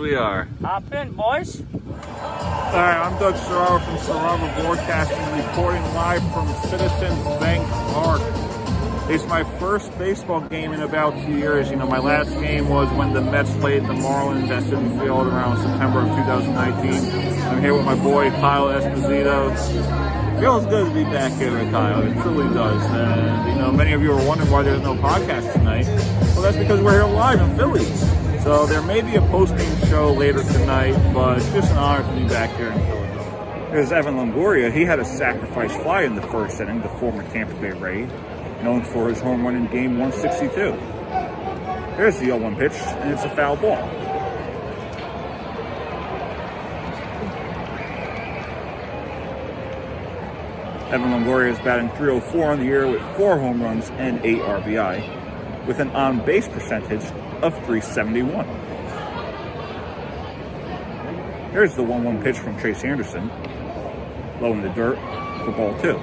Yes, we are. Hop in, boys. Hi, I'm Doug Serraro from Serraro Broadcasting, reporting live from Citizens Bank Park. It's my first baseball game in about two years. You know, my last game was when the Mets played the Marlins at Citi Field around September of 2019. I'm here with my boy Kyle Esposito. Feels good to be back here with Kyle. It truly does. And, you know, many of you are wondering why there's no podcast tonight. Well, that's because we're here live in Philly. So there may be a post-game show later tonight, but it's just an honor to be back here in Philadelphia. There's Evan Longoria. He had a sacrifice fly in the first inning, the former Tampa Bay Ray, known for his home run in game 162. There's the 0-1 pitch, and it's a foul ball. Evan Longoria is batting 304 on the year with four home runs and eight RBI, with an on-base percentage of 371. Here's the 1-1 pitch from Chase Anderson, low in the dirt for ball two.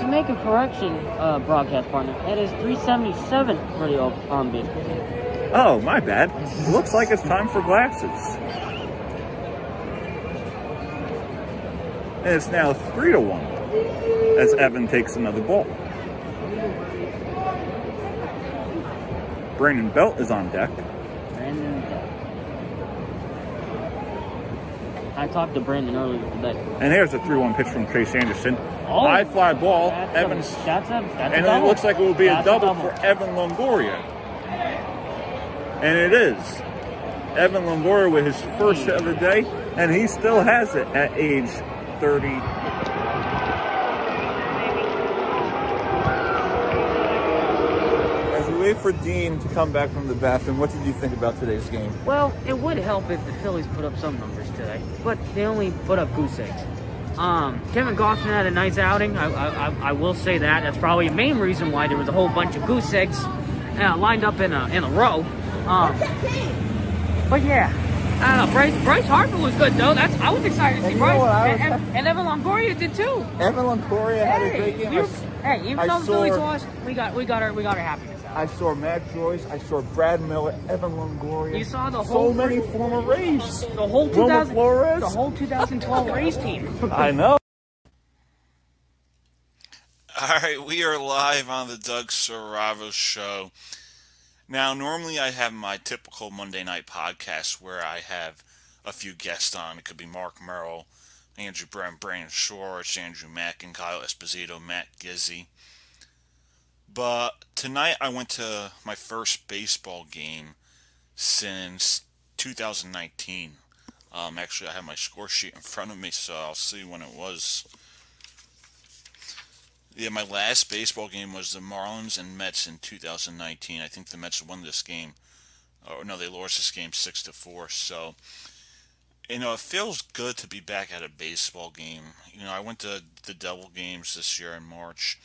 To make a correction, uh, broadcast partner, it is 377 for the on base percentage. Oh, my bad. Looks like it's time for glasses. And it's now 3 to 1 as Evan takes another ball. Brandon Belt is on deck. Brandon Belt. I talked to Brandon earlier today. And there's a 3 1 pitch from Chase Anderson. Oh. High fly ball. That's Evans. a, that's a, that's and a it looks like it will be That's a double, for Evan Longoria. And it is. Evan Longoria with his first hit of the day, and he still has it at age 30. As we wait for Dean to come back from the bathroom, what did you think about today's game? Well, it would help if the Phillies put up some numbers today, but they only put up goose eggs. Um, Kevin Gausman had a nice outing. I, I, I- will say that. That's probably the main reason why there was a whole bunch of goose eggs uh, lined up in a in a row. Um, but yeah, I don't know. Bryce, Bryce Harper was good though. That's I was excited to see Bryce, and, and, and Evan Longoria did too. Evan Longoria had a Hey, great game. we were- hey, even I though the Phillies lost, we got we got our we got our happiness. I saw Matt Joyce, I saw Brad Miller, Evan Longoria. You saw the whole so whole many former Rays. the whole Wilmer 2000, the whole 2012 Rays team. I know. All right, we are live on the Doug Serravo show. Now, normally I have my typical Monday night podcast where I have a few guests on. It could be Mark Merrill, Andrew Brent, Brandon Schwartz, Andrew Mack, and Kyle Esposito, Matt Gizzy. But tonight I went to my first baseball game since 2019. Um, actually, I have my score sheet in front of me, so I'll see when it was. Yeah, my last baseball game was the Marlins and Mets in 2019. I think the Mets won this game. Oh no, they lost this game six to four. So, you know, it feels good to be back at a baseball game. You know, I went to the Devil games this year in March.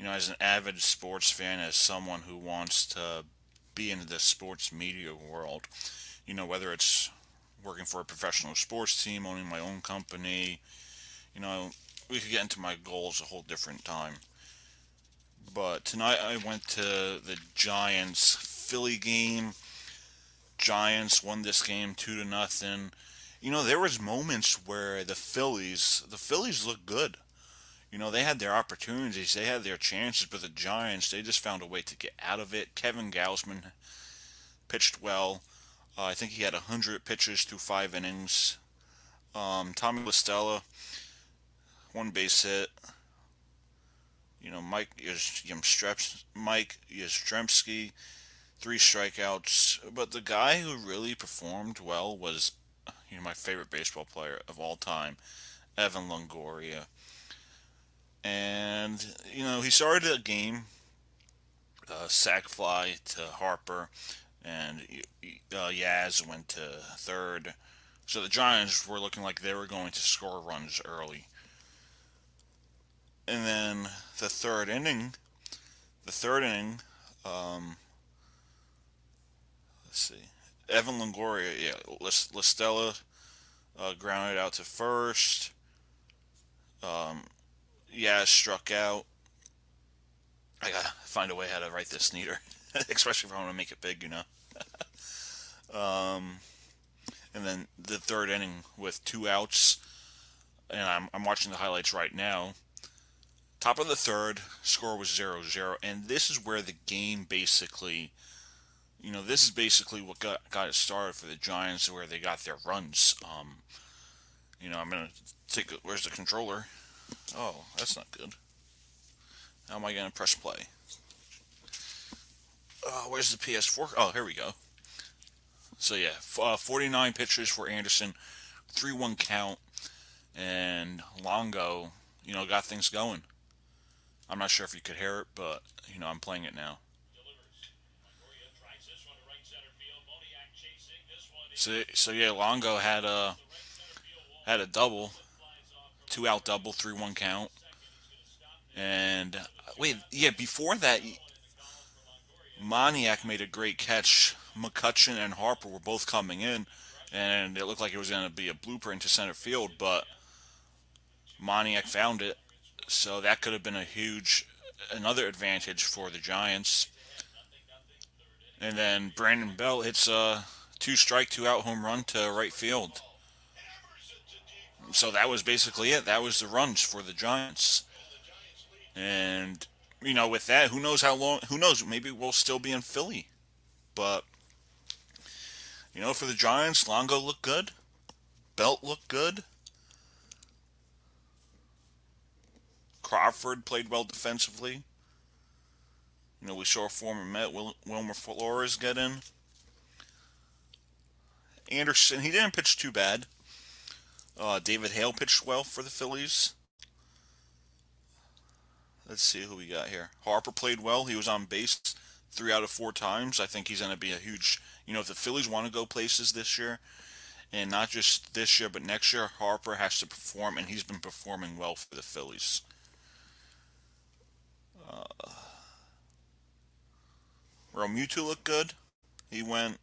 You know, as an avid sports fan, as someone who wants to be into the sports media world, you know, whether it's working for a professional sports team, owning my own company, you know, we could get into my goals a whole different time. But tonight I went to the Giants Philly game. Giants won this game two to nothing. You know, there was moments where the Phillies the Phillies looked good. You know, they had their opportunities, they had their chances, but the Giants, they just found a way to get out of it. Kevin Gausman pitched well. Uh, I think he had 100 pitches through five innings. Um, Tommy La Stella, one base hit. You know, Mike Yastrzemski, Mike Yastrzemski, three strikeouts. But the guy who really performed well was, you know, my favorite baseball player of all time, Evan Longoria. And you know, he started a game, uh, sac fly to Harper, and uh, Yaz went to third. So the Giants were looking like they were going to score runs early. And then the third inning, the third inning, um, let's see, Evan Longoria, yeah, La Stella uh, grounded out to first. Um, yeah, struck out. I gotta find a way how to write this neater, especially if I want to make it big, you know. Um, and then the third inning with two outs, and I'm, I'm watching the highlights right now. Top of the third, score was 0 0. And this is where the game basically, you know, this is basically what got, got it started for the Giants, where they got their runs. Um, you know, I'm going to take, where's the controller? Oh, that's not good. How am I going to press play? Uh, where's the PS4? Oh, here we go. So yeah, uh, 49 pitches for Anderson, 3-1 count, and Longo, you know, got things going. I'm not sure if you could hear it, but you know, I'm playing it now. So, so yeah, Longo had a had a double, two out double, three one count, and uh, wait, yeah, before that, Moniak made a great catch. McCutchen and Harper were both coming in, and it looked like it was going to be a blooper into center field, but Moniak found it, so that could have been a huge, another advantage for the Giants. And then Brandon Belt hits a two strike, two out home run to right field. So that was basically it. That was the runs for the Giants. And you know, with that, who knows how long? Who knows? Maybe we'll still be in Philly, but you know, for the Giants, Longo looked good, Belt looked good, Crawford played well defensively. You know, we saw former Met Wil- Wilmer Flores get in. Anderson, he didn't pitch too bad. Uh, David Hale pitched well for the Phillies. Let's see who we got here. Harper played well. He was on base three out of four times. I think he's going to be a huge. You know, if the Phillies want to go places this year, and not just this year but next year, Harper has to perform, and he's been performing well for the Phillies. Uh, Realmuto looked good. He went,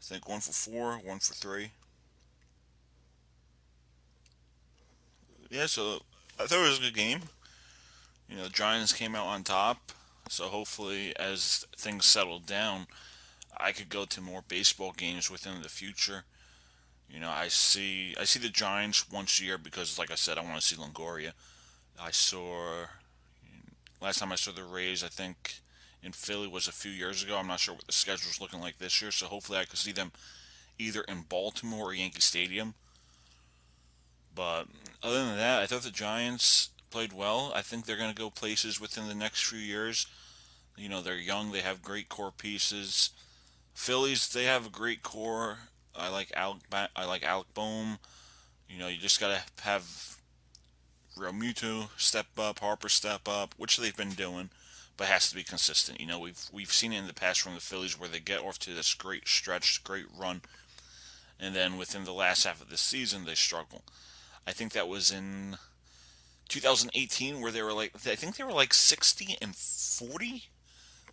I think, one for four, one for three. Yeah, so I thought it was a good game you know, the Giants came out on top. So hopefully, as things settle down, I could go to more baseball games within the future. You know, I see I see the Giants once a year because, like I said, I want to see Longoria. I saw last time I saw the Rays. I think in Philly was a few years ago. I'm not sure what the schedule's looking like this year. So hopefully, I could see them either in Baltimore or Yankee Stadium. But other than that, I thought the Giants played well. I think they're going to go places within the next few years. You know, they're young. They have great core pieces. Phillies, they have a great core. I like Alec. I like Alec Bohm. You know, you just got to have Realmuto step up, Harper step up, which they've been doing, but has to be consistent. You know, we've we've seen it in the past from the Phillies where they get off to this great stretch, great run, and then within the last half of the season they struggle. I think that was in 2018 where they were like I think they were like 60 and 40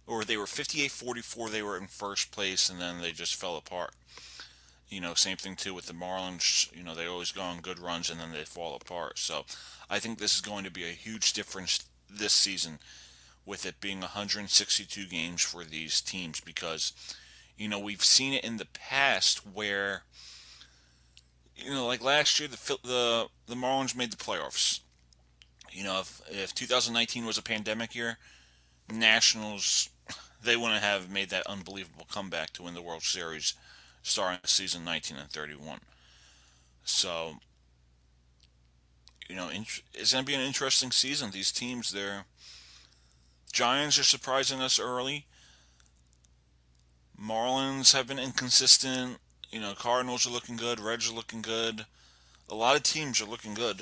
or they were 58 44 they were in first place and then they just fell apart. You know, same thing too with the Marlins, you know, they always go on good runs and then they fall apart. So, I think this is going to be a huge difference this season with it being 162 games for these teams because you know, we've seen it in the past where you know, like last year the the the Marlins made the playoffs you know, if, if 2019 was a pandemic year, Nationals, they wouldn't have made that unbelievable comeback to win the World Series starting season 19 and 31. So, you know, it's going to be an interesting season. These teams, they're. Giants are surprising us early. Marlins have been inconsistent. You know, Cardinals are looking good. Reds are looking good. A lot of teams are looking good.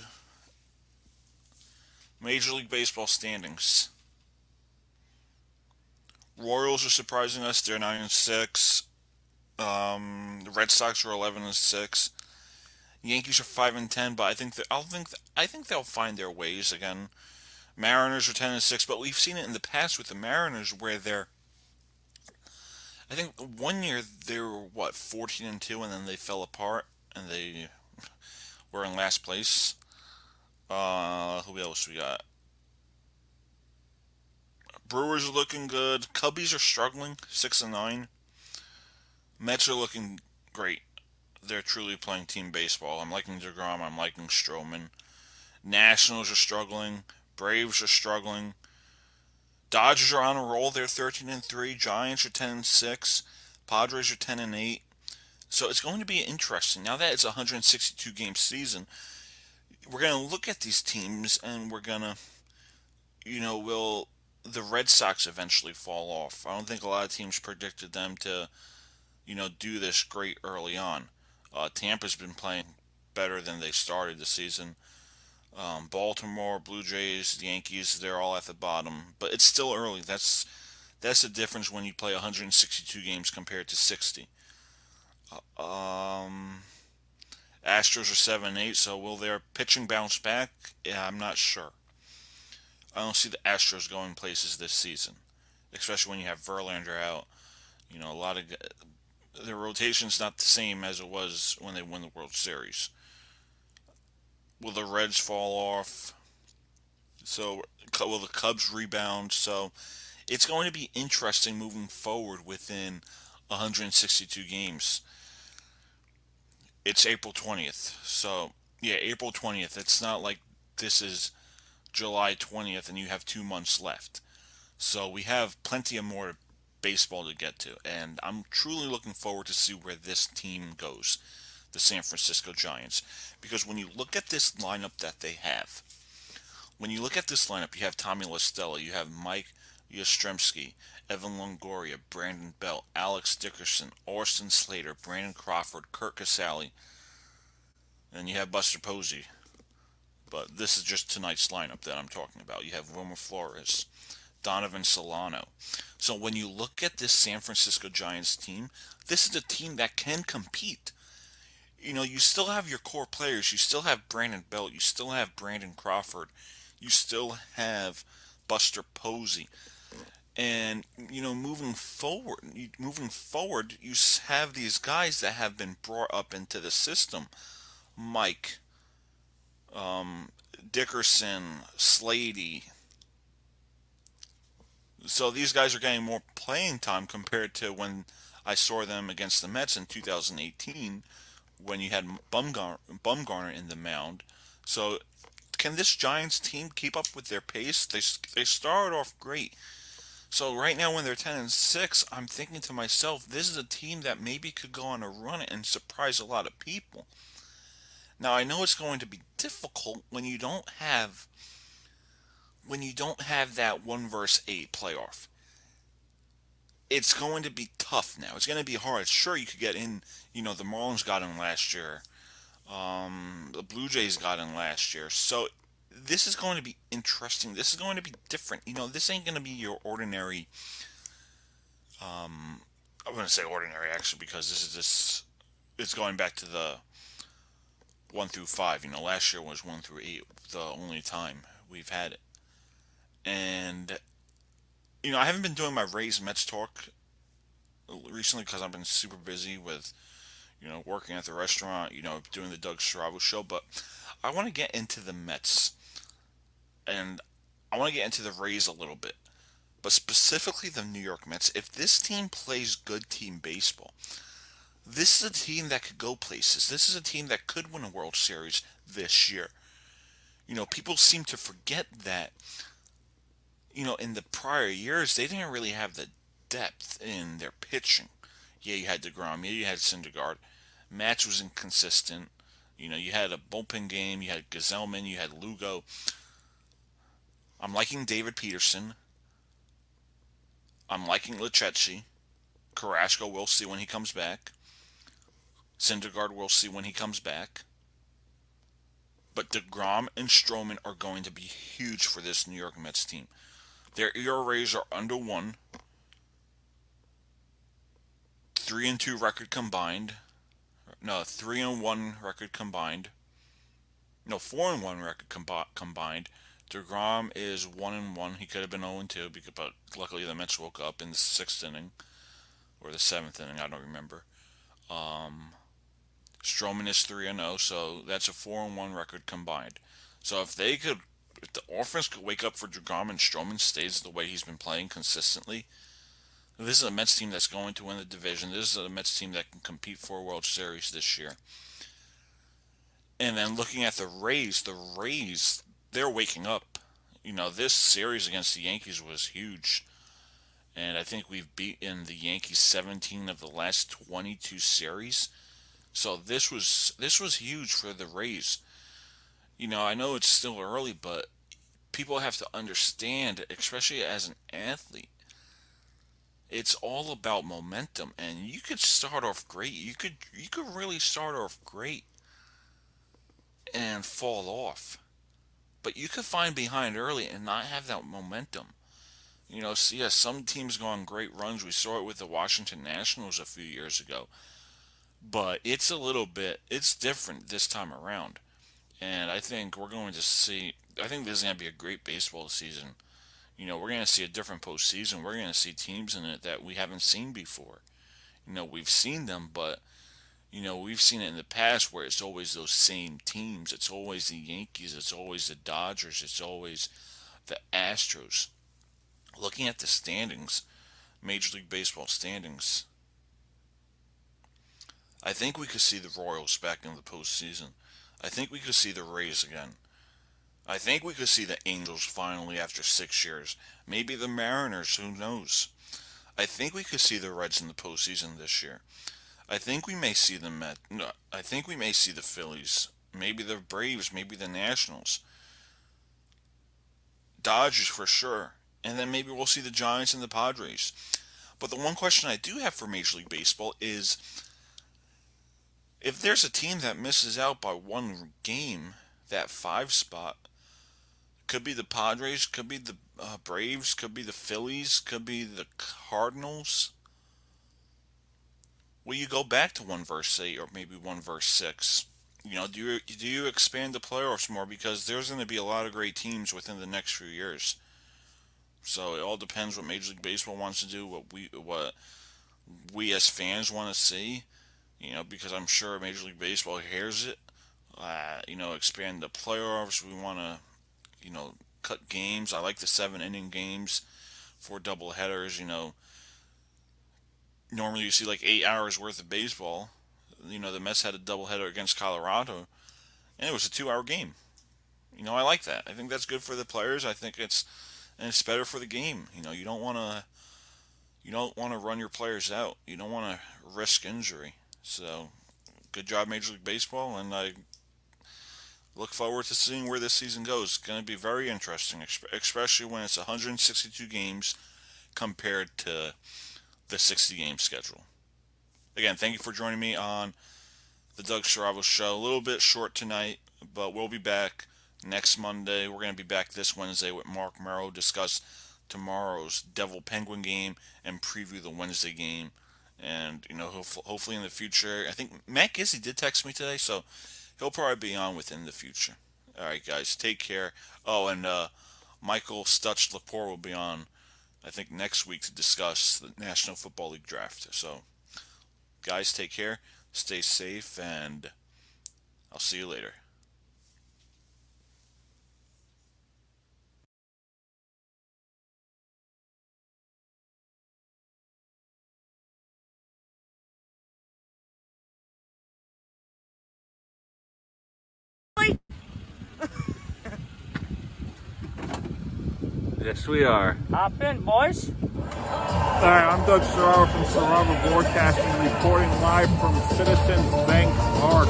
Major League Baseball standings. Royals are surprising us. They're nine and six. Um, the Red Sox are eleven and six. Yankees are five and ten, but I think that I think I think they'll find their ways again. Mariners are ten and six, but we've seen it in the past with the Mariners where they're. I think one year they were what fourteen and two, and then they fell apart and they were in last place. Uh, who else we got? Brewers are looking good. Cubbies are struggling, six and nine. Mets are looking great. They're truly playing team baseball. I'm liking DeGrom. I'm liking Stroman. Nationals are struggling. Braves are struggling. Dodgers are on a roll. They're 13 and 3. Giants are 10 and 6. Padres are 10 and 8. So it's going to be interesting. Now that it's a 162 game season, we're going to look at these teams and we're going to, you know, will the Red Sox eventually fall off? I don't think a lot of teams predicted them to, you know, do this great early on. Uh, Tampa's been playing better than they started the season. Um, Baltimore, Blue Jays, Yankees, they're all at the bottom, but it's still early. That's that's the difference when you play 162 games compared to 60. Uh, um, Astros are seven and eight, so will their pitching bounce back? Yeah, I'm not sure. I don't see the Astros going places this season, especially when you have Verlander out. You know, a lot of their rotation's not the same as it was when they won the World Series. Will the Reds fall off? So will the Cubs rebound? So it's going to be interesting moving forward within 162 games. It's April 20th. So, yeah, April 20th. It's not like this is July 20th and you have two months left. So we have plenty of more baseball to get to. And I'm truly looking forward to see where this team goes the San Francisco Giants. Because when you look at this lineup that they have, when you look at this lineup, you have Tommy La Stella, you have Mike Yastrzemski, Evan Longoria, Brandon Belt, Alex Dickerson, Austin Slater, Brandon Crawford, Curt Casali, and you have Buster Posey. But this is just tonight's lineup that I'm talking about. You have Wilmer Flores, Donovan Solano. So when you look at this San Francisco Giants team, this is a team that can compete you know, you still have your core players. You still have Brandon Belt. You still have Brandon Crawford. You still have Buster Posey. And you know, moving forward, moving forward, you have these guys that have been brought up into the system. Mike, um, Dickerson, Slady. So these guys are getting more playing time compared to when I saw them against the Mets in 2018 when you had Bumgar- Bumgarner in the mound. So, can this Giants team keep up with their pace? They they started off great. So right now, when they're ten and six, I'm thinking to myself, this is a team that maybe could go on a run and surprise a lot of people. Now I know it's going to be difficult when you don't have when you don't have that one verse eight playoff it's going to be tough now. It's going to be hard. Sure, you could get in. You know, the Marlins got in last year. Um, the Blue Jays got in last year. So this is going to be interesting. This is going to be different. You know, this ain't going to be your ordinary. Um, I'm going to say ordinary actually because this is this. It's going back to the one through five. You know, last year was one through eight. The only time we've had it, and you know, I haven't been doing my Rays Mets talk recently because I've been super busy with, you know, working at the restaurant, you know, doing the Doug Strabo show. But I want to get into the Mets, and I want to get into the Rays a little bit, but specifically the New York Mets. If this team plays good team baseball, this is a team that could go places. This is a team that could win a World Series this year. You know, people seem to forget that you know, in the prior years, they didn't really have the depth in their pitching. Yeah, you had DeGrom. Yeah, you had Syndergaard. Matz was inconsistent. You know, you had a bullpen game. You had Gsellman. You had Lugo. I'm liking David Peterson. I'm liking Lucchesi. Carrasco, we'll see when he comes back. Syndergaard, we'll see when he comes back. But DeGrom and Stroman are going to be huge for this New York Mets team. Their ERAs are under one. Three and two record combined. No, three and one record combined. No, four and one record com- combined. Degrom is one and one. He could have been zero and two, because, but luckily the Mets woke up in the sixth inning or the seventh inning. I don't remember. Um, Stroman is three and zero, so that's a four and one record combined. So if they could if the offense could wake up for DeGrom and Stroman stays the way he's been playing consistently, This is a Mets team that's going to win the division. This is a Mets team that can compete for a World Series this year. And then looking at the Rays, the Rays, they're waking up. You know, this series against the Yankees was huge. And I think we've beaten the Yankees 17 of the last 22 series. So this was this was huge for the Rays. You know, I know it's still early, but people have to understand, especially as an athlete, it's all about momentum. And you could start off great. You could you could really start off great and fall off. But you could find behind early and not have that momentum. You know see yeah, some teams go on great runs. We saw it with the washington nationals a few years ago. But it's a little bit it's different this time around and i think we're going to see i think this is going to be a great baseball season you know, we're going to see a different postseason. We're going to see teams in it that we haven't seen before. You know, we've seen them, but you know, we've seen it in the past where it's always those same teams. It's always the Yankees. It's always the Dodgers. It's always the Astros. Looking at the standings, Major League Baseball standings, I think we could see the Royals back in the postseason. I think we could see the Rays again. I think we could see the Angels finally after six years. Maybe the Mariners, who knows? I think we could see the Reds in the postseason this year. I think we may see the Met. No, I think we may see the Phillies. Maybe the Braves. Maybe the Nationals. Dodgers for sure. And then maybe we'll see the Giants and the Padres. But the one question I do have for Major League Baseball is if there's a team that misses out by one game, that five spot, could be the Padres, could be the uh, Braves, could be the Phillies, could be the Cardinals. Will you go back to one verse eight or maybe one verse six? You know, do you do you expand the playoffs more because there's going to be a lot of great teams within the next few years. So it all depends what Major League Baseball wants to do, what we what we as fans want to see. You know, because I'm sure Major League Baseball hears it. Uh, you know, expand the playoffs. We want to you know, cut games. I like the seven inning games for double headers. You know, normally you see like eight hours worth of baseball. You know, the Mets had a double header against Colorado, and it was a two hour game. You know, I like that. I think that's good for the players. I think it's and it's better for the game. You know, you don't want to you don't want to run your players out. You don't want to risk injury. So, good job, Major League Baseball, and I look forward to seeing where this season goes. It's going to be very interesting, especially when it's 162 games compared to the 60 game schedule. Again, thank you for joining me on the Doug Saravo Show. A little bit short tonight, but we'll be back next Monday. We're going to be back this Wednesday with Mark Merrow, discuss tomorrow's Devil Penguin game and preview the Wednesday game. And, you know, hopefully in the future, I think Matt Gizzy did text me today, so he'll probably be on within the future. All right, guys, take care. Oh, and uh, Michael Stutch Lepore will be on, I think, next week to discuss the National Football League draft. So, guys, take care, stay safe, and I'll see you later. Yes, we are. Hop in, boys. Hi, I'm Doug Serraro from Serraro Broadcasting, reporting live from Citizens Bank Park.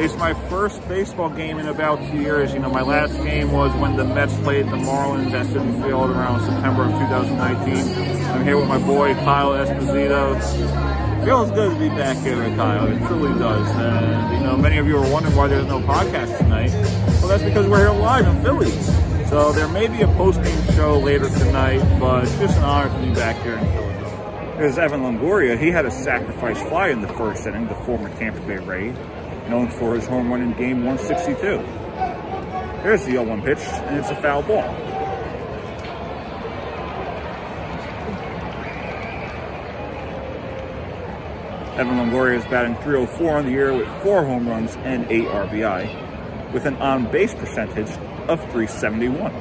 It's my first baseball game in about two years. You know, my last game was when the Mets played the Marlins at Citi Field around September of 2019. I'm here with my boy Kyle Esposito. Feels good to be back here with Kyle. It truly does. And, you know, many of you are wondering why there's no podcast tonight. Well, that's because we're here live in Philly. So there may be a post-game show later tonight, but it's just an honor to be back here in Philadelphia. There's Evan Longoria. He had a sacrifice fly in the first inning, the former Tampa Bay Ray, known for his home run in game 162. There's the 0-1 pitch, and it's a foul ball. Evan Longoria is batting 304 on the year with four home runs and eight RBI, with an on-base percentage of 371.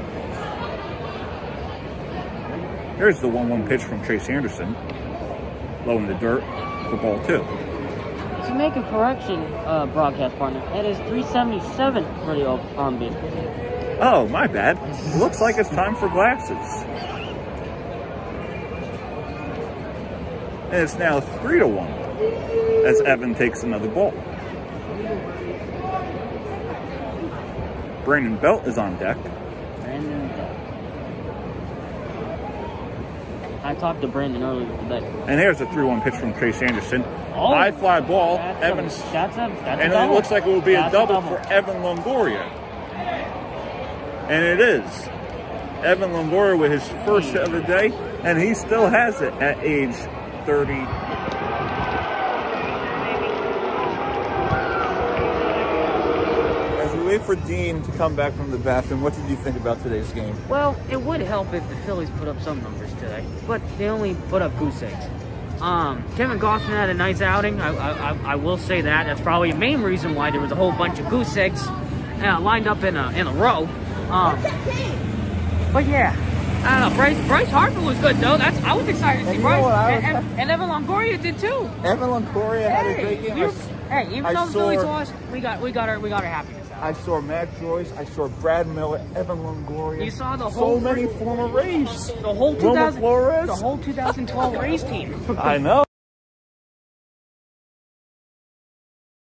There's the 1 1 pitch from Chase Anderson. Low in the dirt for ball two. To make a correction, uh, broadcast partner, it is 377 for the on base. Oh, my bad. Looks like it's time for glasses. And it's now 3 to 1 as Evan takes another ball. Brandon Belt is on deck. Brandon Belt. I talked to Brandon earlier today. And there's a 3 1 pitch from Chase Anderson. Oh, High fly ball. That's Evans. a, that's a, that's And a it looks like it will be a That's double, for Evan Longoria. And it is. Evan Longoria with his first hit of the day, and he still has it at age 30. As we wait for Dean to come back from the bathroom, what did you think about today's game? Well, it would help if the Phillies put up some numbers today, but they only put up goose eggs. Um, Kevin Gausman had a nice outing. I, I, I- I will say that. That's probably the main reason why there was a whole bunch of goose eggs uh, lined up in a in a row. Um, but yeah, I don't know. Bryce, Bryce Harper was good though. That's I was excited to see Bryce, and, and, and Evan Longoria did too. Evan Longoria had a Hey, great game. we were- s- hey, even I though the Phillies lost, we got we got our we got our happiness out. I saw Matt Joyce, I saw Brad Miller, Evan Longoria. You saw the so whole many former Rays. the whole 2000, Flores. the whole 2012 Rays team. I know.